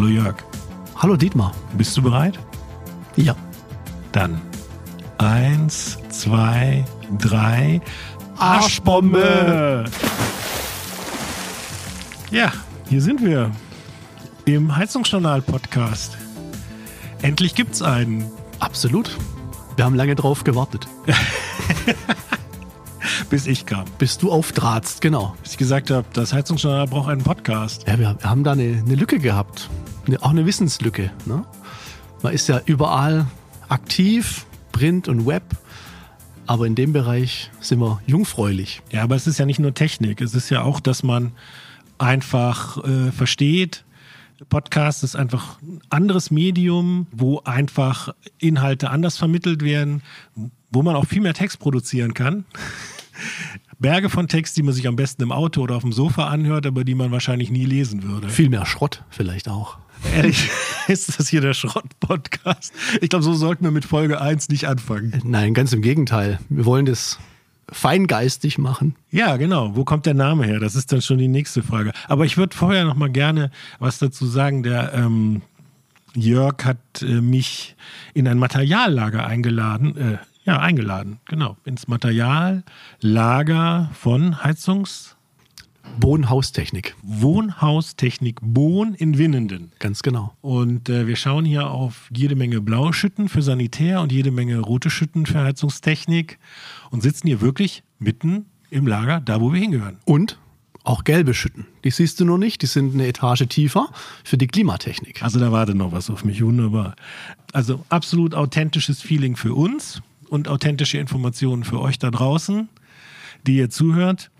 Hallo Jörg. Hallo Dietmar. Bist du bereit? Ja. Dann eins, zwei, drei. Arschbombe! Ja, hier sind wir im Heizungsjournal-Podcast. Endlich gibt's einen. Absolut. Wir haben lange drauf gewartet. Bis ich kam. Bis du auftratst, genau. Bis ich gesagt habe, das Heizungsjournal braucht einen Podcast. Ja, wir, haben da eine, eine Lücke gehabt. Auch eine Wissenslücke. Ne? Man ist ja überall aktiv, Print und Web. Aber in dem Bereich sind wir jungfräulich. Ja, aber es ist ja nicht nur Technik. Es ist ja auch, dass man einfach äh, versteht, Podcast ist einfach ein anderes Medium, wo einfach Inhalte anders vermittelt werden, wo man auch viel mehr Text produzieren kann. Berge von Text, die man sich am besten im Auto oder auf dem Sofa anhört, aber die man wahrscheinlich nie lesen würde. Viel mehr Schrott vielleicht auch. Ehrlich, ist das hier der Schrott-Podcast? Ich glaube, so sollten wir mit Folge 1 nicht anfangen. Nein, ganz im Gegenteil. Wir wollen das feingeistig machen. Ja, genau. Wo kommt der Name her? Das ist dann schon die nächste Frage. Aber ich würde vorher noch mal gerne was dazu sagen. Der ähm, Jörg hat äh, mich in ein Materiallager eingeladen. Äh, ja, eingeladen, genau. Ins Materiallager von Heizungs... Wohnhaustechnik. Wohnhaustechnik Bohn in Winnenden. Ganz genau. Und äh, wir schauen hier auf jede Menge blaue Schütten für Sanitär und jede Menge rote Schütten für Heizungstechnik und sitzen hier wirklich mitten im Lager, da wo wir hingehören. Und auch gelbe Schütten. Die siehst du nur nicht, die sind eine Etage tiefer für die Klimatechnik. Also da wartet noch was auf mich, wunderbar. Also absolut authentisches Feeling für uns und authentische Informationen für euch da draußen, die ihr zuhört.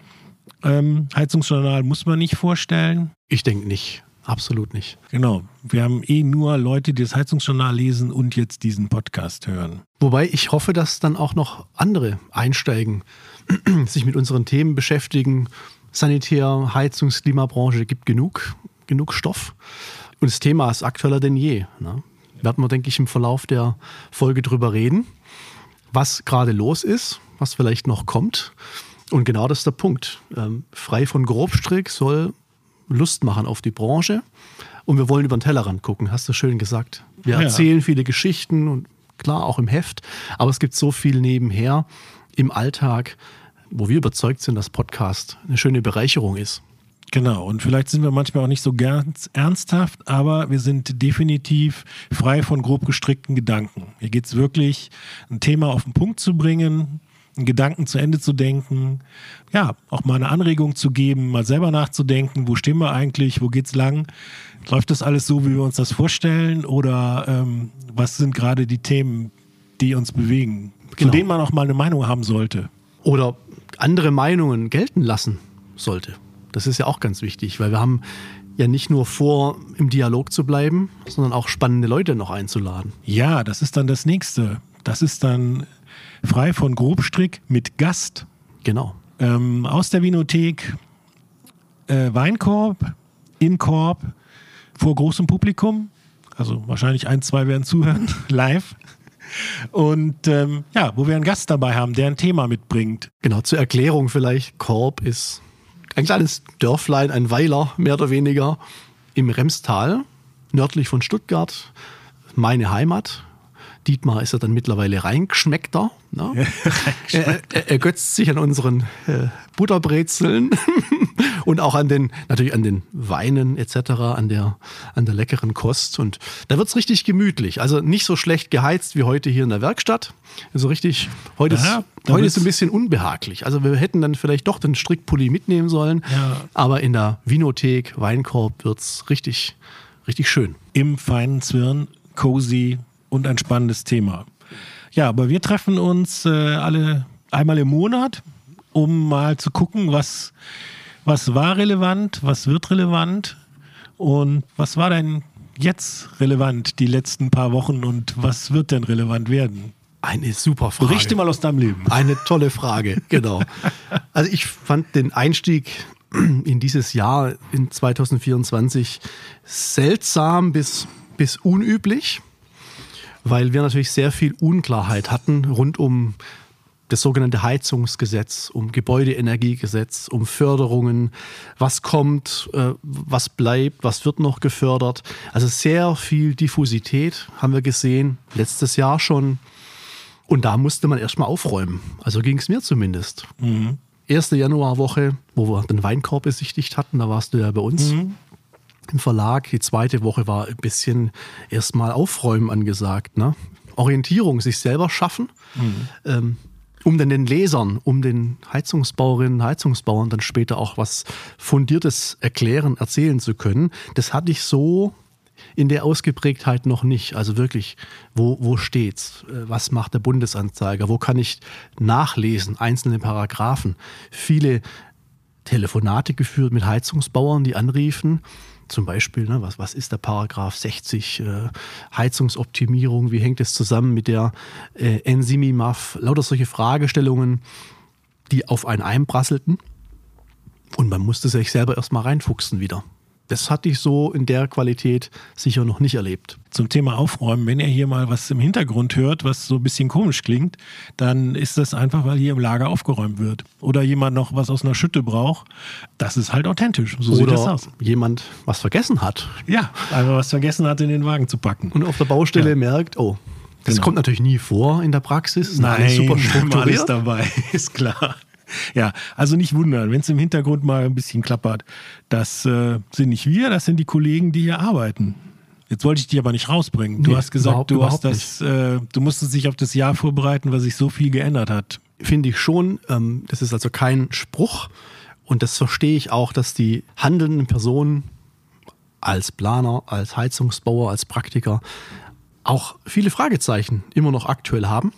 Ähm, Heizungsjournal muss man nicht vorstellen. Ich denke nicht. Absolut nicht. Genau. Wir haben eh nur Leute, die das Heizungsjournal lesen und jetzt diesen Podcast hören. Wobei ich hoffe, dass dann auch noch andere einsteigen, sich mit unseren Themen beschäftigen. Sanitär, Heizungs-, Klimabranche gibt genug, genug Stoff. Und das Thema ist aktueller denn je. Ne? Werden wir, denke ich, im Verlauf der Folge drüber reden, was gerade los ist, was vielleicht noch kommt. Und genau das ist der Punkt. Ähm, frei von Grobstrick soll Lust machen auf die Branche. Und wir wollen über den Tellerrand gucken, hast du schön gesagt. Wir Ja. erzählen viele Geschichten und klar auch im Heft, aber es gibt so viel nebenher im Alltag, wo wir überzeugt sind, dass Podcast eine schöne Bereicherung ist. Genau, und vielleicht sind wir manchmal auch nicht so ganz ernsthaft, aber wir sind definitiv frei von grob gestrickten Gedanken. Hier geht es wirklich, ein Thema auf den Punkt zu bringen, einen Gedanken zu Ende zu denken, ja, auch mal eine Anregung zu geben, mal selber nachzudenken, wo stehen wir eigentlich, wo geht's lang? Läuft das alles so, wie wir uns das vorstellen? Oder ähm, was sind gerade die Themen, die uns bewegen, zu Genau. denen man auch mal eine Meinung haben sollte? Oder andere Meinungen gelten lassen sollte. Das ist ja auch ganz wichtig, weil wir haben ja nicht nur vor, im Dialog zu bleiben, sondern auch spannende Leute noch einzuladen. Ja, das ist dann das nächste. Das ist dann frei von Grobstrick mit Gast Genau. ähm, aus der Vinothek, äh, Weinkorb, in Korb, vor großem Publikum. Also wahrscheinlich ein, zwei werden zuhören, live. Und ähm, ja, wo wir einen Gast dabei haben, der ein Thema mitbringt. Genau, zur Erklärung vielleicht, Korb ist ein kleines Dörflein, ein Weiler, mehr oder weniger, im Remstal, nördlich von Stuttgart, meine Heimat. Dietmar ist ja dann mittlerweile reingeschmeckter. Ne? er, er ergötzt sich an unseren äh, Butterbrezeln und auch an den, natürlich an den Weinen etc., an der, an der leckeren Kost. Und da wird's richtig gemütlich. Also nicht so schlecht geheizt wie heute hier in der Werkstatt. Also richtig, heute Ja, ist, heute ist ein bisschen unbehaglich. Also wir hätten dann vielleicht doch den Strickpulli mitnehmen sollen. Ja. Aber in der Vinothek, Weinkorb wird's richtig, richtig schön. Im feinen Zwirn, cozy und ein spannendes Thema. Ja, aber wir treffen uns äh, alle einmal im Monat, um mal zu gucken, was, was war relevant, was wird relevant und was war denn jetzt relevant die letzten paar Wochen und was wird denn relevant werden? Eine super Frage. Berichte mal aus deinem Leben. Eine tolle Frage, genau. Also ich fand den Einstieg in dieses Jahr, in 2024, seltsam bis, bis unüblich, weil wir natürlich sehr viel Unklarheit hatten rund um das sogenannte Heizungsgesetz, um Gebäudeenergiegesetz, um Förderungen, was kommt, äh, was bleibt, was wird noch gefördert. Also sehr viel Diffusität haben wir gesehen, letztes Jahr schon. Und da musste man erstmal aufräumen. Also ging es mir zumindest. Mhm. Erste Januarwoche, wo wir den Weinkorb besichtigt hatten, da warst du ja bei uns. Mhm im Verlag. Die zweite Woche war ein bisschen erstmal Aufräumen angesagt. Ne? Orientierung, sich selber schaffen. Mhm. Ähm, um dann den Lesern, um den Heizungsbauerinnen, Heizungsbauern dann später auch was Fundiertes erklären, erzählen zu können. Das hatte ich so in der Ausgeprägtheit noch nicht. Also wirklich, wo, wo steht's? Äh, was macht der Bundesanzeiger? Wo kann ich nachlesen? Einzelne Paragraphen. Viele Telefonate geführt mit Heizungsbauern, die anriefen zum Beispiel, ne, was, was ist der Paragraph 60, äh, Heizungsoptimierung, wie hängt es zusammen mit der äh, Enzymimaf, lauter solche Fragestellungen, die auf einen einprasselten. Und man musste sich selber erstmal reinfuchsen wieder. Das hatte ich so in der Qualität sicher noch nicht erlebt. Zum Thema Aufräumen, wenn ihr hier mal was im Hintergrund hört, was so ein bisschen komisch klingt, dann ist das einfach, weil hier im Lager aufgeräumt wird. Oder jemand noch was aus einer Schütte braucht. Das ist halt authentisch. So Oder sieht das aus. jemand was vergessen hat. Ja, einfach was vergessen hat, in den Wagen zu packen. Und auf der Baustelle ja. merkt, oh, das genau. kommt natürlich nie vor in der Praxis. Nein, super strukturiert. alles dabei, ist klar. Ja, also nicht wundern, wenn es im Hintergrund mal ein bisschen klappert. Das äh, sind nicht wir, das sind die Kollegen, die hier arbeiten. Jetzt wollte ich dich aber nicht rausbringen. Du nee, hast gesagt, du hast das, äh, du musstest dich auf das Jahr vorbereiten, weil sich so viel geändert hat. Finde ich schon. Ähm, das ist also kein Spruch. Und das verstehe ich auch, dass die handelnden Personen als Planer, als Heizungsbauer, als Praktiker auch viele Fragezeichen immer noch aktuell haben.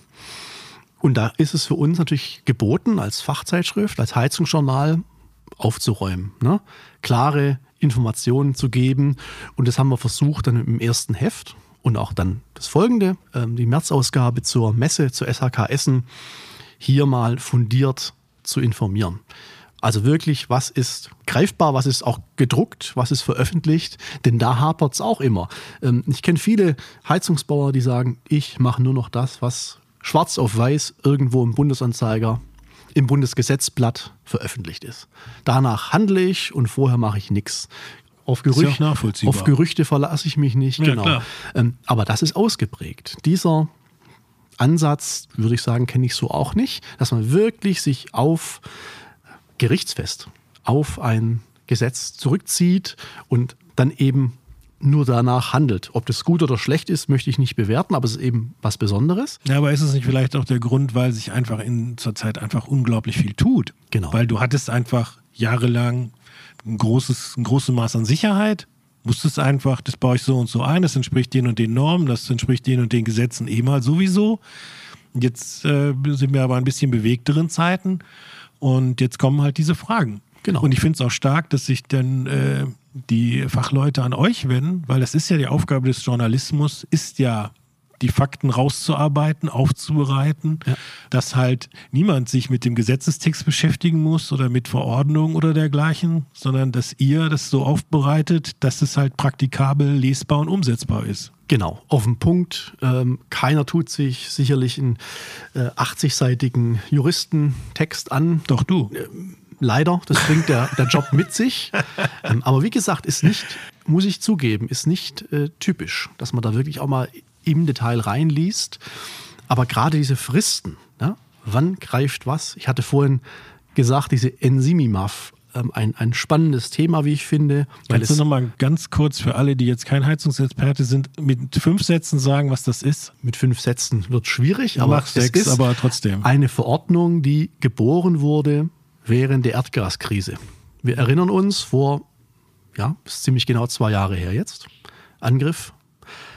Und da ist es für uns natürlich geboten, als Fachzeitschrift, als Heizungsjournal aufzuräumen. Ne? Klare Informationen zu geben. Und das haben wir versucht dann im ersten Heft und auch dann das folgende, ähm, die Märzausgabe zur Messe, zur SHK Essen, hier mal fundiert zu informieren. Also wirklich, was ist greifbar, was ist auch gedruckt, was ist veröffentlicht, denn da hapert es auch immer. Ähm, ich kenne viele Heizungsbauer, die sagen, ich mache nur noch das, was schwarz auf weiß irgendwo im Bundesanzeiger, im Bundesgesetzblatt veröffentlicht ist. Danach handle ich und vorher mache ich nichts. Auf, Gerücht, auf Gerüchte verlasse ich mich nicht. Ja, genau. Ähm, aber das ist ausgeprägt. Dieser Ansatz, würde ich sagen, kenne ich so auch nicht, dass man wirklich sich auf gerichtsfest, auf ein Gesetz zurückzieht und dann eben nur danach handelt. Ob das gut oder schlecht ist, möchte ich nicht bewerten, aber es ist eben was Besonderes. Ja, aber ist es nicht vielleicht auch der Grund, weil sich einfach in zur Zeit einfach unglaublich viel tut? Genau. Weil du hattest einfach jahrelang ein großes, ein großes Maß an Sicherheit, wusstest einfach, das baue ich so und so ein, das entspricht den und den Normen, das entspricht den und den Gesetzen eh mal sowieso. Jetzt äh, sind wir aber ein bisschen bewegteren Zeiten und jetzt kommen halt diese Fragen. Genau. Und ich finde es auch stark, dass sich dann äh, die Fachleute an euch wenden, weil das ist ja die Aufgabe des Journalismus, ist ja die Fakten rauszuarbeiten, aufzubereiten, ja. dass halt niemand sich mit dem Gesetzestext beschäftigen muss oder mit Verordnungen oder dergleichen, sondern dass ihr das so aufbereitet, dass es halt praktikabel, lesbar und umsetzbar ist. Genau, auf den Punkt. Ähm, keiner tut sich sicherlich einen äh, 80-seitigen Juristentext an. Doch du. Ähm, leider. Das bringt der, der Job mit sich. Ähm, aber wie gesagt, ist nicht, muss ich zugeben, ist nicht äh, typisch, dass man da wirklich auch mal im Detail reinliest. Aber gerade diese Fristen, ja, wann greift was? Ich hatte vorhin gesagt, diese Enzymimaf, ähm, ein, ein spannendes Thema, wie ich finde. Kannst du nochmal ganz kurz für alle, die jetzt kein Heizungsexperte sind, mit fünf Sätzen sagen, was das ist? Mit fünf Sätzen wird schwierig, aber Mach sechs, ist aber trotzdem. eine Verordnung, die geboren wurde während der Erdgaskrise. Wir erinnern uns vor, ja, ist ziemlich genau zwei Jahre her jetzt, Angriff,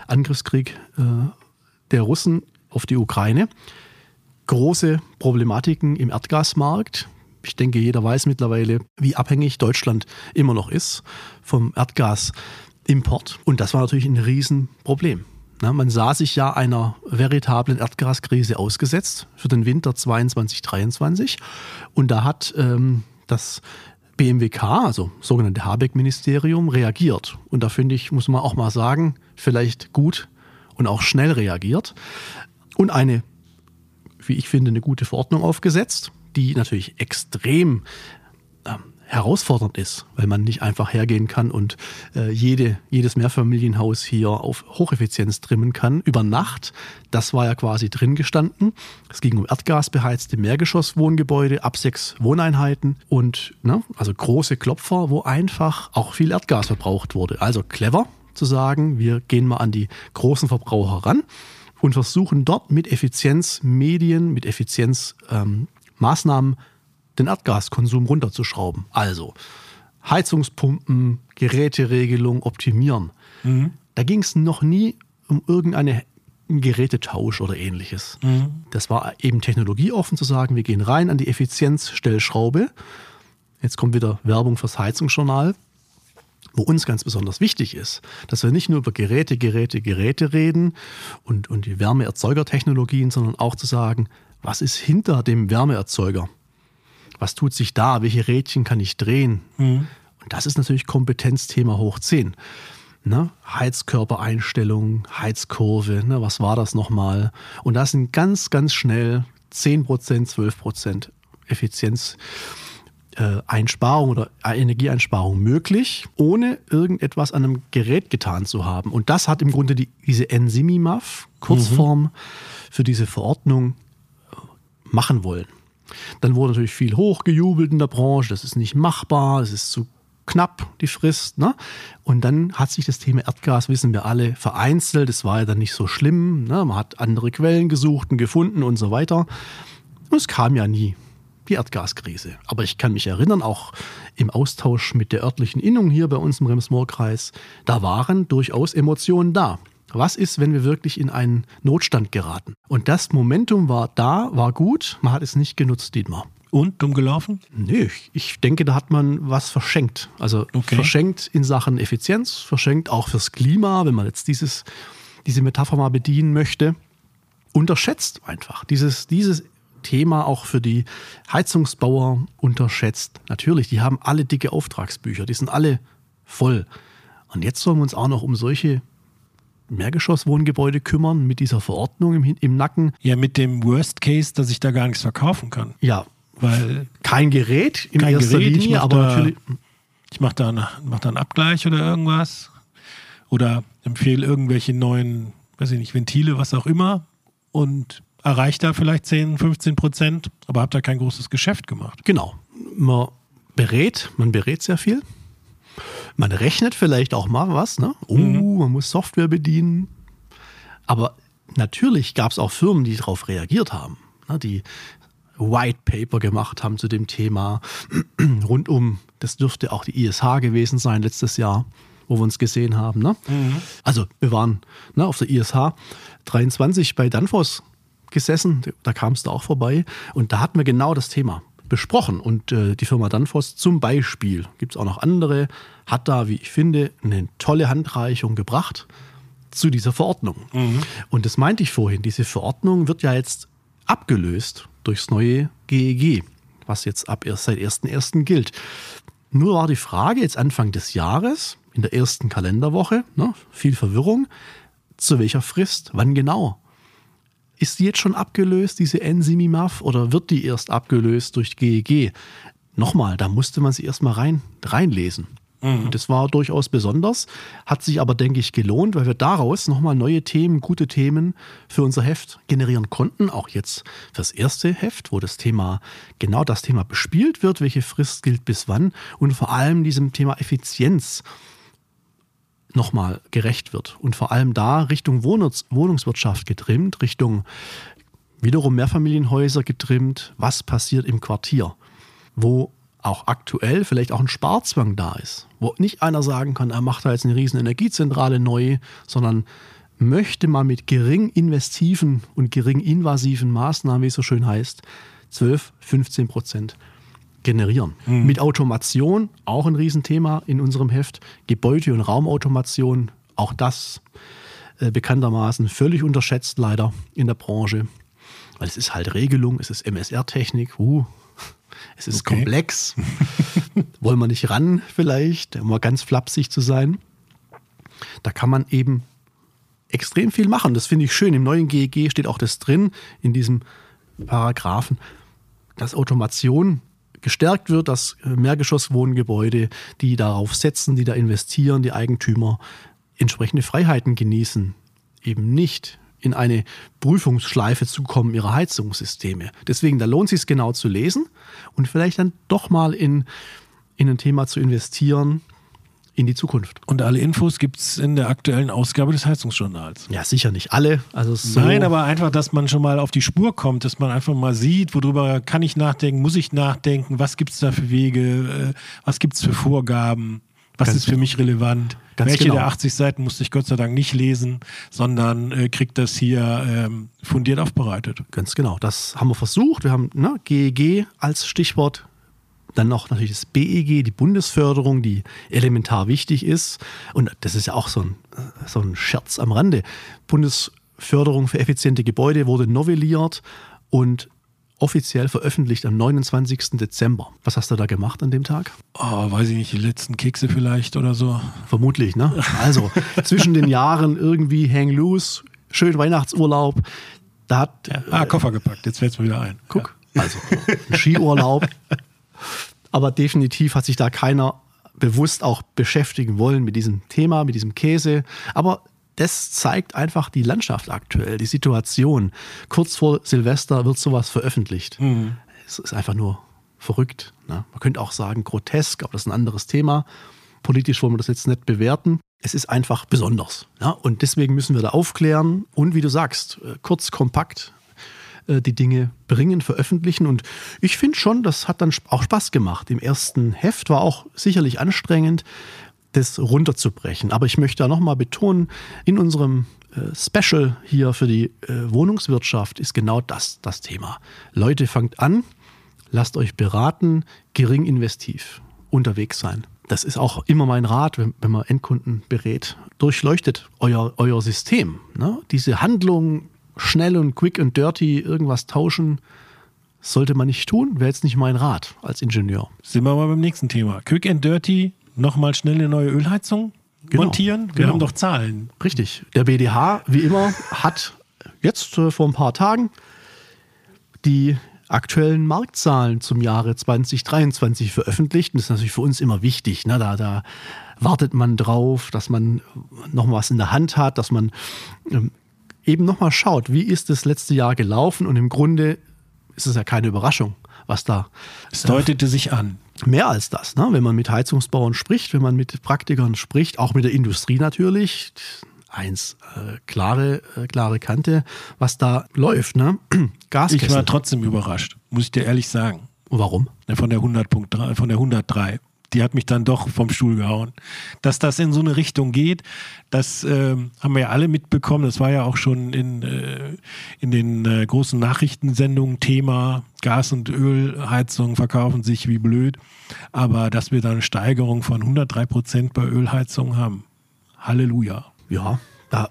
Angriffskrieg äh, der Russen auf die Ukraine. Große Problematiken im Erdgasmarkt. Ich denke, jeder weiß mittlerweile, wie abhängig Deutschland immer noch ist vom Erdgasimport. Und das war natürlich ein Riesenproblem. Na, man sah sich ja einer veritablen Erdgaskrise ausgesetzt für den Winter 22, 23. Und da hat ähm, das BMWK, also sogenannte Habeck-Ministerium, reagiert. Und da finde ich, muss man auch mal sagen, vielleicht gut und auch schnell reagiert. Und eine wie ich finde, eine gute Verordnung aufgesetzt, die natürlich extrem ähm, herausfordernd ist, weil man nicht einfach hergehen kann und äh, jede, jedes Mehrfamilienhaus hier auf Hocheffizienz trimmen kann über Nacht. Das war ja quasi drin gestanden. Es ging um erdgasbeheizte Mehrgeschosswohngebäude ab sechs Wohneinheiten und ne, also große Klopfer, wo einfach auch viel Erdgas verbraucht wurde. Also clever zu sagen, wir gehen mal an die großen Verbraucher ran und versuchen dort mit Effizienzmedien, mit Effizienzmaßnahmen ähm, den Erdgaskonsum runterzuschrauben. Also Heizungspumpen, Geräteregelung optimieren. Mhm. Da ging es noch nie um irgendeine Gerätetausch oder ähnliches. Mhm. Das war eben technologieoffen zu sagen, wir gehen rein an die Effizienzstellschraube. Jetzt kommt wieder Werbung fürs Heizungsjournal, wo uns ganz besonders wichtig ist, dass wir nicht nur über Geräte, Geräte, Geräte reden und, und die Wärmeerzeugertechnologien, sondern auch zu sagen, was ist hinter dem Wärmeerzeuger? Was tut sich da, welche Rädchen kann ich drehen. Mhm. Und das ist natürlich Kompetenzthema hoch 10. Ne? Heizkörpereinstellung, Heizkurve, ne? was war das nochmal? Und da sind ganz, ganz schnell 10%, 12% Effizienzeinsparung äh, oder Energieeinsparung möglich, ohne irgendetwas an einem Gerät getan zu haben. Und das hat im Grunde die, diese Ensimimaf, Kurzform, mhm. für diese Verordnung äh, machen wollen. Dann wurde natürlich viel hochgejubelt in der Branche, das ist nicht machbar, es ist zu knapp, die Frist. Ne? Und dann hat sich das Thema Erdgas, wissen wir alle, vereinzelt. Es war ja dann nicht so schlimm. Ne? Man hat andere Quellen gesucht und gefunden und so weiter. Und es kam ja nie die Erdgaskrise. Aber ich kann mich erinnern, auch im Austausch mit der örtlichen Innung hier bei uns im Rems-Murr-Kreis, da waren durchaus Emotionen da. Was ist, wenn wir wirklich in einen Notstand geraten? Und das Momentum war da, war gut, man hat es nicht genutzt, Dietmar. Und dumm gelaufen? Nö, ich denke, da hat man was verschenkt. Also okay. verschenkt in Sachen Effizienz, verschenkt auch fürs Klima, wenn man jetzt dieses, diese Metapher mal bedienen möchte. Unterschätzt einfach. Dieses, dieses Thema auch für die Heizungsbauer unterschätzt. Natürlich, die haben alle dicke Auftragsbücher, die sind alle voll. Und jetzt sollen wir uns auch noch um solche Mehrgeschosswohngebäude kümmern mit dieser Verordnung im, im Nacken. Ja, mit dem Worst Case, dass ich da gar nichts verkaufen kann. Ja, weil kein Gerät in kein erster Gerät, Linie, aber da, natürlich. Ich mache da, mach da einen Abgleich oder irgendwas. Oder empfehle irgendwelche neuen, weiß ich nicht, Ventile, was auch immer. Und erreicht da vielleicht 10, 15 Prozent, aber habe da kein großes Geschäft gemacht. Genau. Man berät, man berät sehr viel. Man rechnet vielleicht auch mal was, ne? Oh, mhm. man muss Software bedienen. Aber natürlich gab es auch Firmen, die darauf reagiert haben, ne? die White Paper gemacht haben zu dem Thema. Rund um, das dürfte auch die ISH gewesen sein letztes Jahr, wo wir uns gesehen haben. Ne? Mhm. Also wir waren ne, auf der ISH 23 bei Danfoss gesessen, da kam es da auch vorbei und da hatten wir genau das Thema besprochen. Und äh, die Firma Danfoss zum Beispiel, gibt es auch noch andere, hat da, wie ich finde, eine tolle Handreichung gebracht zu dieser Verordnung. Mhm. Und das meinte ich vorhin, diese Verordnung wird ja jetzt abgelöst durchs neue GEG, e was jetzt ab erst seit 1.1. gilt. Nur war die Frage jetzt Anfang des Jahres, in der ersten Kalenderwoche, ne, viel Verwirrung, zu welcher Frist, wann genau? Ist die jetzt schon abgelöst, diese Enzymimaf, oder wird die erst abgelöst durch GEG? E Nochmal, da musste man sich erstmal rein, reinlesen. Mhm. Und das war durchaus besonders, hat sich aber, denke ich, gelohnt, weil wir daraus nochmal neue Themen, gute Themen für unser Heft generieren konnten. Auch jetzt fürs erste Heft, wo das Thema, genau das Thema bespielt wird, welche Frist gilt bis wann und vor allem diesem Thema Effizienz nochmal gerecht wird. Und vor allem da Richtung Wohnungswirtschaft getrimmt, Richtung wiederum Mehrfamilienhäuser getrimmt, was passiert im Quartier, wo auch aktuell vielleicht auch ein Sparzwang da ist, wo nicht einer sagen kann, er macht da jetzt eine riesen Energiezentrale neu, sondern möchte mal mit gering investiven und gering invasiven Maßnahmen, wie es so schön heißt, 12, 15 Prozent generieren. Mhm. Mit Automation, auch ein Riesenthema in unserem Heft. Gebäude- und Raumautomation, auch das äh, bekanntermaßen völlig unterschätzt leider in der Branche. Weil es ist halt Regelung, es ist MSR-Technik, uh, es ist okay. komplex. Wollen wir nicht ran vielleicht, um mal ganz flapsig zu sein. Da kann man eben extrem viel machen. Das finde ich schön. Im neuen GEG steht auch das drin, in diesem Paragraphen, dass Automation gestärkt wird, dass Mehrgeschosswohngebäude, die darauf setzen, die da investieren, die Eigentümer entsprechende Freiheiten genießen, eben nicht in eine Prüfungsschleife zu kommen ihrer Heizungssysteme. Deswegen, da lohnt es sich genau zu lesen und vielleicht dann doch mal in, in ein Thema zu investieren, in die Zukunft. Und alle Infos gibt es in der aktuellen Ausgabe des Heizungsjournals. Ja, sicher nicht alle. Also so Nein, aber einfach, dass man schon mal auf die Spur kommt, dass man einfach mal sieht, worüber kann ich nachdenken, muss ich nachdenken, was gibt es da für Wege, äh, was gibt es für Vorgaben, was Ganz ist für mich relevant. Welche genau. der 80 Seiten musste ich Gott sei Dank nicht lesen, sondern äh, kriegt das hier ähm, fundiert aufbereitet. Ganz genau. Das haben wir versucht. Wir haben ne, GEG als Stichwort. Dann noch natürlich das BEG, die Bundesförderung, die elementar wichtig ist. Und das ist ja auch so ein, so ein Scherz am Rande. Bundesförderung für effiziente Gebäude wurde novelliert und offiziell veröffentlicht am 29. Dezember. Was hast du da gemacht an dem Tag? Oh, weiß ich nicht, die letzten Kekse vielleicht oder so. Vermutlich, ne? Also zwischen den Jahren irgendwie hang loose, schön Weihnachtsurlaub. Da hat Ja. Ah, Koffer gepackt, jetzt fällt es mir wieder ein. Guck, also ein Skiurlaub. Aber definitiv hat sich da keiner bewusst auch beschäftigen wollen mit diesem Thema, mit diesem Käse. Aber das zeigt einfach die Landschaft aktuell, die Situation. Kurz vor Silvester wird sowas veröffentlicht. Es ist einfach nur verrückt. Ne? Man könnte auch sagen grotesk, aber das ist ein anderes Thema. Politisch wollen wir das jetzt nicht bewerten. Es ist einfach besonders. Ja? Und deswegen müssen wir da aufklären und wie du sagst, äh, kurz, kompakt äh, die Dinge bringen, veröffentlichen. Und ich finde schon, das hat dann auch Spaß gemacht. Im ersten Heft war auch sicherlich anstrengend, das runterzubrechen. Aber ich möchte da nochmal betonen, in unserem äh, Special hier für die äh, Wohnungswirtschaft ist genau das das Thema. Leute, fangt an, lasst euch beraten, gering investiv unterwegs sein. Das ist auch immer mein Rat, wenn, wenn man Endkunden berät. Durchleuchtet euer, euer System. Ne? Diese Handlung, schnell und quick und dirty irgendwas tauschen, sollte man nicht tun. Wäre jetzt nicht mein Rat als Ingenieur. Sind wir mal beim nächsten Thema. Quick and Dirty, nochmal schnell eine neue Ölheizung Genau, montieren. Wir genau. haben doch Zahlen. Richtig. Der BDH, wie immer, hat jetzt äh, vor ein paar Tagen die aktuellen Marktzahlen zum Jahre 2023 veröffentlicht. Und das ist natürlich für uns immer wichtig. Ne? Da, da wartet man drauf, dass man noch was in der Hand hat, dass man ähm, eben nochmal schaut, wie ist das letzte Jahr gelaufen. Und im Grunde ist es ja keine Überraschung, was da Es deutete sich an. mehr als das. Ne? Wenn man mit Heizungsbauern spricht, wenn man mit Praktikern spricht, auch mit der Industrie natürlich. Eins, äh, klare, äh, klare Kante, was da läuft. Ne? Ich Gaskessel. war trotzdem überrascht, muss ich dir ehrlich sagen. Warum? Ne, Von der 100.3, von der 103. Die hat mich dann doch vom Stuhl gehauen. Dass das in so eine Richtung geht, das ähm, haben wir ja alle mitbekommen. Das war ja auch schon in, äh, in den äh, großen Nachrichtensendungen Thema. Gas- und Ölheizungen verkaufen sich wie blöd. Aber dass wir da eine Steigerung von 103 Prozent bei Ölheizungen haben. Halleluja. Ja, da,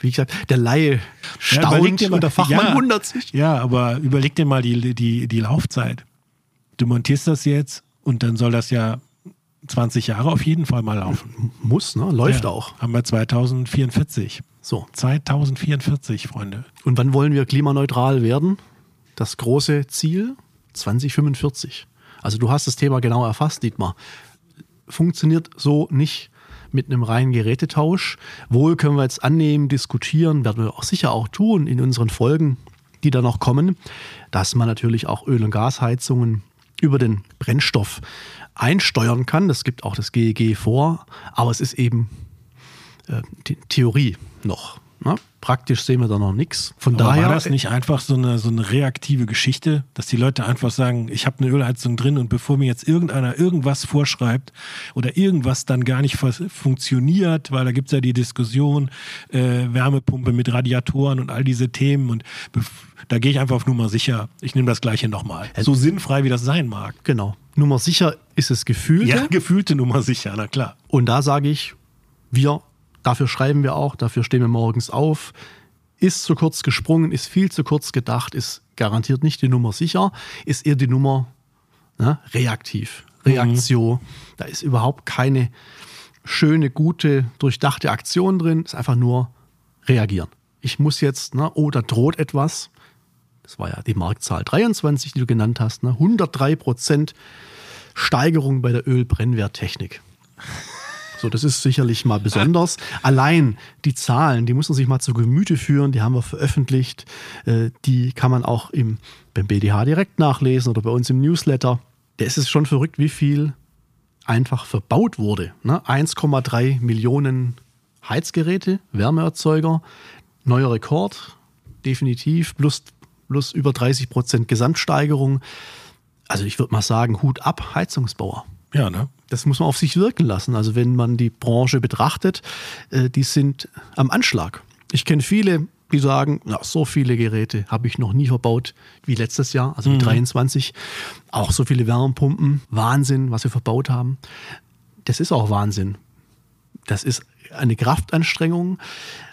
wie gesagt, der Laie Ja, staunt mal- und der Fachmann ja, wundert sich. Ja, aber überleg dir mal die, die, die Laufzeit. Du montierst das jetzt und dann soll das ja 20 Jahre auf jeden Fall mal laufen. Muss, ne? läuft ja, auch. Haben wir 2044. So. 2044, Freunde. Und wann wollen wir klimaneutral werden? Das große Ziel 2045. Also du hast das Thema genau erfasst, Dietmar. Funktioniert so nicht mit einem reinen Gerätetausch. Wohl können wir jetzt annehmen, diskutieren, werden wir auch sicher auch tun in unseren Folgen, die da noch kommen, dass man natürlich auch Öl- und Gasheizungen über den Brennstoff einsteuern kann. Das gibt auch das GEG vor, aber es ist eben äh, Theorie noch. Ne? Praktisch sehen wir da noch nichts. Von Aber daher war das nicht einfach so eine, so eine reaktive Geschichte, dass die Leute einfach sagen, ich habe eine Ölheizung drin und bevor mir jetzt irgendeiner irgendwas vorschreibt oder irgendwas dann gar nicht funktioniert, weil da gibt es ja die Diskussion, äh, Wärmepumpe mit Radiatoren und all diese Themen und da gehe ich einfach auf Nummer sicher. Ich nehme das gleiche nochmal. So sinnfrei, wie das sein mag. Genau. Nummer sicher ist es gefühlt. Ja, gefühlte Nummer sicher, na klar. Und da sage ich, wir, dafür schreiben wir auch, dafür stehen wir morgens auf. Ist zu kurz gesprungen, ist viel zu kurz gedacht, ist garantiert nicht die Nummer sicher, ist eher die Nummer ne, reaktiv. Reaktion. Da ist überhaupt keine schöne, gute, durchdachte Aktion drin, ist einfach nur reagieren. Ich muss jetzt, ne, oh, da droht etwas. das war ja die Marktzahl 23, die du genannt hast, ne? 103 Prozent Steigerung bei der Ölbrennwerttechnik. So, das ist sicherlich mal besonders. Allein die Zahlen, die muss man sich mal zu Gemüte führen, die haben wir veröffentlicht. Äh, die kann man auch im, beim BDH direkt nachlesen oder bei uns im Newsletter. Es ist schon verrückt, wie viel einfach verbaut wurde. Ne? 1,3 Millionen Heizgeräte, Wärmeerzeuger, neuer Rekord, definitiv, plus, plus über 30 Prozent Gesamtsteigerung. Also ich würde mal sagen, Hut ab, Heizungsbauer. Ja, ne? Das muss man auf sich wirken lassen. Also wenn man die Branche betrachtet, äh, die sind am Anschlag. Ich kenne viele, die sagen, na, so viele Geräte habe ich noch nie verbaut wie letztes Jahr, also mhm. 23. Auch so viele Wärmepumpen. Wahnsinn, was wir verbaut haben. Das ist auch Wahnsinn. Das ist eine Kraftanstrengung,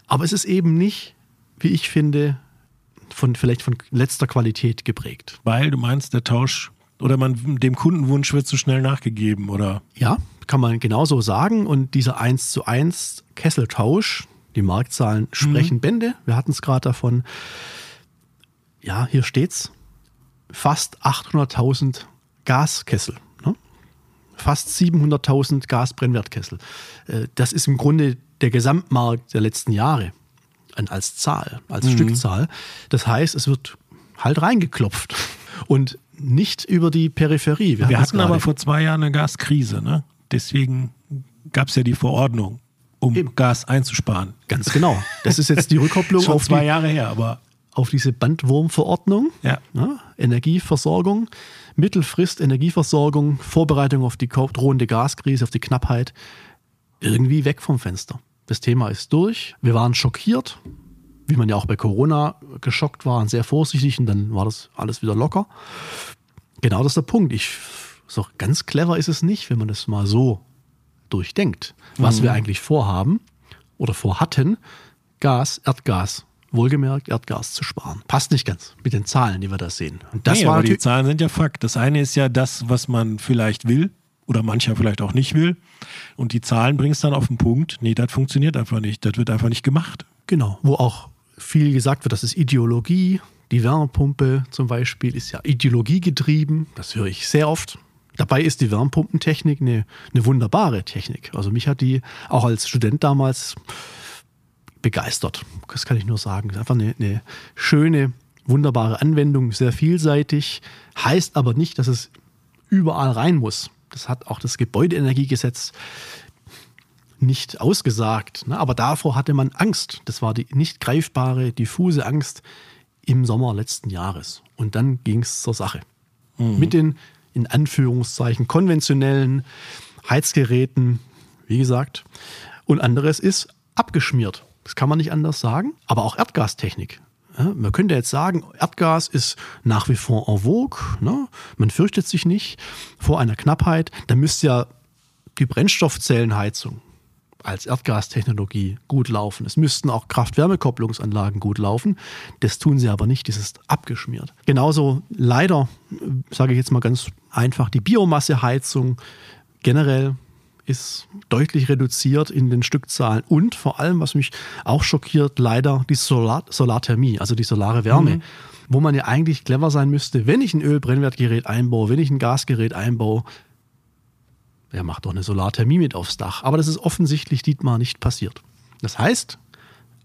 aber es ist eben nicht, wie ich finde, von vielleicht von letzter Qualität geprägt. Weil du meinst, der Tausch oder man dem Kundenwunsch wird zu schnell nachgegeben, oder? Ja, kann man genauso sagen. Und dieser 1 zu 1 Kesseltausch, die Marktzahlen sprechen mhm. Bände. Wir hatten es gerade davon. Ja, hier steht's. Fast 800.000 Gaskessel. Ne? Fast 700.000 Gasbrennwertkessel. Äh, das ist im Grunde der Gesamtmarkt der letzten Jahre als Zahl, als mhm. Stückzahl. Das heißt, es wird halt reingeklopft. Und nicht über die Peripherie. Wir, Wir hatten aber vor zwei Jahren eine Gaskrise. Ne? Deswegen gab es ja die Verordnung, um Eben. Gas einzusparen. Ganz genau. Das ist jetzt die Rückkopplung auf zwei die, Jahre her, aber auf diese Bandwurmverordnung. Ja. ja. Energieversorgung, Mittelfrist Energieversorgung, Vorbereitung auf die drohende Gaskrise, auf die Knappheit. Irgendwie weg vom Fenster. Das Thema ist durch. Wir waren schockiert, wie man ja auch bei Corona geschockt war und sehr vorsichtig und dann war das alles wieder locker. Genau das ist der Punkt. Ich, so ganz clever ist es nicht, wenn man das mal so durchdenkt, was mhm. wir eigentlich vorhaben oder vorhatten, Gas, Erdgas, wohlgemerkt Erdgas zu sparen. Passt nicht ganz mit den Zahlen, die wir da sehen. Und das nee, war aber die Zahlen sind ja Fakt. Das eine ist ja das, was man vielleicht will oder mancher vielleicht auch nicht will. Und die Zahlen bringen es dann auf den Punkt, nee, das funktioniert einfach nicht. Das wird einfach nicht gemacht. Genau, wo auch viel gesagt wird, das ist Ideologie. Die Wärmepumpe zum Beispiel ist ja ideologiegetrieben. Das höre ich sehr oft. Dabei ist die Wärmepumpentechnik eine, eine wunderbare Technik. Also mich hat die auch als Student damals begeistert. Das kann ich nur sagen. Einfach eine, eine schöne, wunderbare Anwendung, sehr vielseitig. Heißt aber nicht, dass es überall rein muss. Das hat auch das Gebäudeenergiegesetz nicht ausgesagt. Ne? Aber davor hatte man Angst. Das war die nicht greifbare, diffuse Angst im Sommer letzten Jahres. Und dann ging es zur Sache. Mhm. Mit den in Anführungszeichen konventionellen Heizgeräten, wie gesagt. Und anderes ist abgeschmiert. Das kann man nicht anders sagen. Aber auch Erdgastechnik. Ja, man könnte jetzt sagen, Erdgas ist nach wie vor en vogue. Ne? Man fürchtet sich nicht vor einer Knappheit. Da müsste ja die Brennstoffzellenheizung als Erdgastechnologie gut laufen. Es müssten auch Kraft-Wärme-Kopplungsanlagen gut laufen. Das tun sie aber nicht, das ist abgeschmiert. Genauso leider, sage ich jetzt mal ganz einfach, die Biomasseheizung generell ist deutlich reduziert in den Stückzahlen und vor allem, was mich auch schockiert, leider die Solar Solarthermie, also die solare Wärme. Mhm. Wo man ja eigentlich clever sein müsste, wenn ich ein Ölbrennwertgerät einbaue, wenn ich ein Gasgerät einbaue, er macht doch eine Solarthermie mit aufs Dach. Aber das ist offensichtlich Dietmar nicht passiert. Das heißt,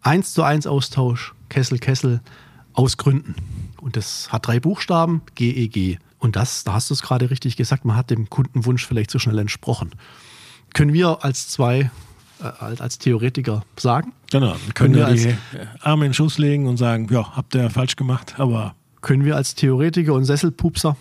1 zu 1 Austausch, Kessel, Kessel, aus Gründen. Und das hat drei Buchstaben, GEG. E Und das, da hast du es gerade richtig gesagt, man hat dem Kundenwunsch vielleicht zu schnell entsprochen. Können wir als zwei, äh, als Theoretiker sagen? Genau, können, können wir die Arme in den Schuss legen und sagen, ja, habt ihr falsch gemacht, aber... Können wir als Theoretiker und Sesselpupser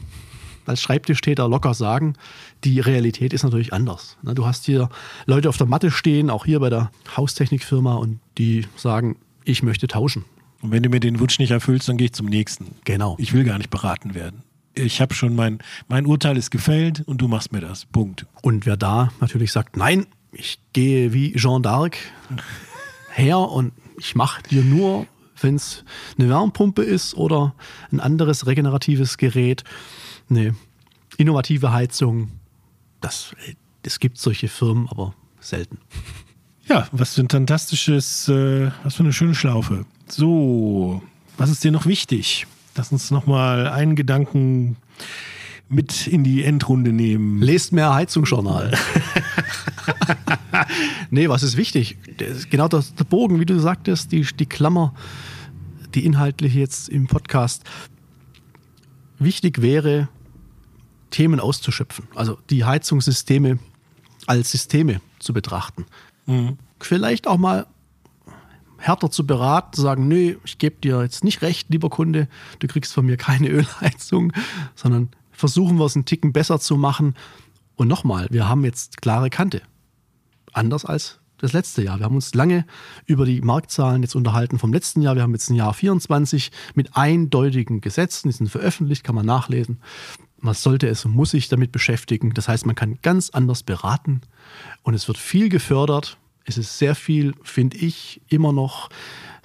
als Schreibtischtäter locker sagen, die Realität ist natürlich anders. Du hast hier Leute auf der Matte stehen, auch hier bei der Haustechnikfirma, und die sagen, ich möchte tauschen. Und wenn du mir den Wunsch nicht erfüllst, dann gehe ich zum nächsten. Genau. Ich will gar nicht beraten werden. Ich habe schon mein, mein Urteil ist gefällt und du machst mir das. Punkt. Und wer da natürlich sagt, nein, ich gehe wie Jean d'Arc her und ich mache dir nur, wenn es eine Wärmepumpe ist oder ein anderes regeneratives Gerät, eine innovative Heizung, das, es gibt solche Firmen, aber selten. Ja, was für ein fantastisches, äh, was für eine schöne Schlaufe. So, was ist dir noch wichtig? Lass uns nochmal einen Gedanken mit in die Endrunde nehmen. Lest mehr Heizungsjournal. nee, was ist wichtig? Genau der, der Bogen, wie du sagtest, die, die Klammer, die inhaltliche jetzt im Podcast. Wichtig wäre, Themen auszuschöpfen. Also die Heizungssysteme als Systeme zu betrachten. Mhm. Vielleicht auch mal härter zu beraten, zu sagen, nö, ich gebe dir jetzt nicht recht, lieber Kunde, du kriegst von mir keine Ölheizung, sondern versuchen wir es einen Ticken besser zu machen. Und nochmal, wir haben jetzt klare Kante. Anders als das letzte Jahr. Wir haben uns lange über die Marktzahlen jetzt unterhalten vom letzten Jahr. Wir haben jetzt ein Jahr 24 mit eindeutigen Gesetzen, die sind veröffentlicht, kann man nachlesen. Man sollte es und muss sich damit beschäftigen. Das heißt, man kann ganz anders beraten und es wird viel gefördert. Es ist sehr viel, finde ich, immer noch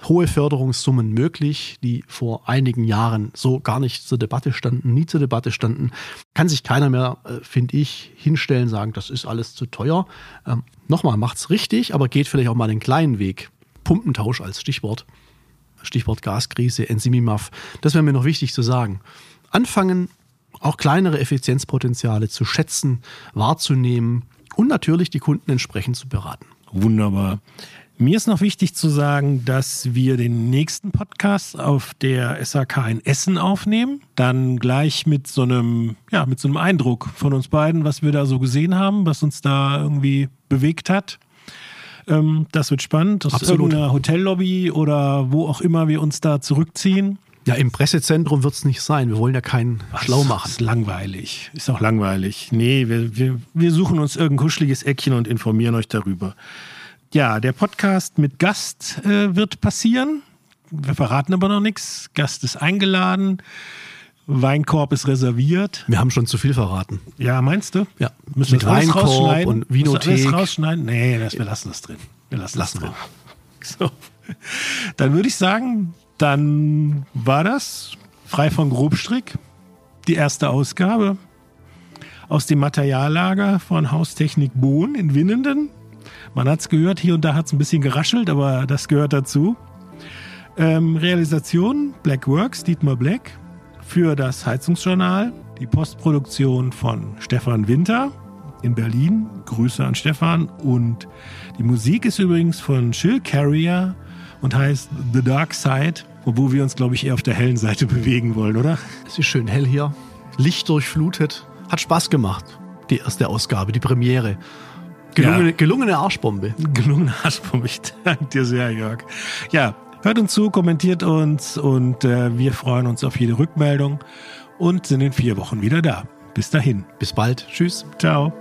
hohe Förderungssummen möglich, die vor einigen Jahren so gar nicht zur Debatte standen, nie zur Debatte standen. Kann sich keiner mehr, äh, finde ich, hinstellen, sagen, das ist alles zu teuer. Ähm, Nochmal, macht's richtig, aber geht vielleicht auch mal den kleinen Weg. Pumpentausch als Stichwort. Stichwort Gaskrise, Enzymimaf. Das wäre mir noch wichtig zu sagen. Anfangen, auch kleinere Effizienzpotenziale zu schätzen, wahrzunehmen und natürlich die Kunden entsprechend zu beraten. Wunderbar. Mir ist noch wichtig zu sagen, dass wir den nächsten Podcast auf der SAK in Essen aufnehmen. Dann gleich mit so einem, ja, mit so einem Eindruck von uns beiden, was wir da so gesehen haben, was uns da irgendwie bewegt hat. Ähm, das wird spannend. Aus Absolut. irgendeiner Hotellobby oder wo auch immer wir uns da zurückziehen. Ja, im Pressezentrum wird es nicht sein. Wir wollen ja keinen Ach, schlau machen. Ist langweilig. Ist auch langweilig. Nee, wir, wir, wir suchen uns irgendein kuscheliges Eckchen und informieren euch darüber. Ja, der Podcast mit Gast äh, wird passieren. Wir verraten aber noch nichts. Gast ist eingeladen. Weinkorb ist reserviert. Wir haben schon zu viel verraten. Ja, meinst du? Ja. Müssen mit wir das Weinkorb und Vinothek. Müssen wir das rausschneiden? Nee, das, wir lassen das drin. Wir lassen, lassen das drin. So. Dann würde ich sagen, dann war das frei von Grobstrick die erste Ausgabe aus dem Materiallager von Haustechnik Bohn in Winnenden. Man hat es gehört, hier und da hat es ein bisschen geraschelt, aber das gehört dazu. Ähm, Realisation Black Works, Dietmar Black für das Heizungsjournal. Die Postproduktion von Stefan Winter in Berlin. Grüße an Stefan. Und die Musik ist übrigens von Chill Carrier und heißt The Dark Side, obwohl wir uns, glaube ich, eher auf der hellen Seite bewegen wollen, oder? Es ist schön hell hier. Licht durchflutet. Hat Spaß gemacht. Die erste Ausgabe, die Premiere. Gelungene, ja. gelungene Arschbombe. Gelungene Arschbombe. Ich danke dir sehr, Jörg. Ja, hört uns zu, kommentiert uns und äh, wir freuen uns auf jede Rückmeldung und sind in vier Wochen wieder da. Bis dahin. Bis bald. Tschüss. Ciao.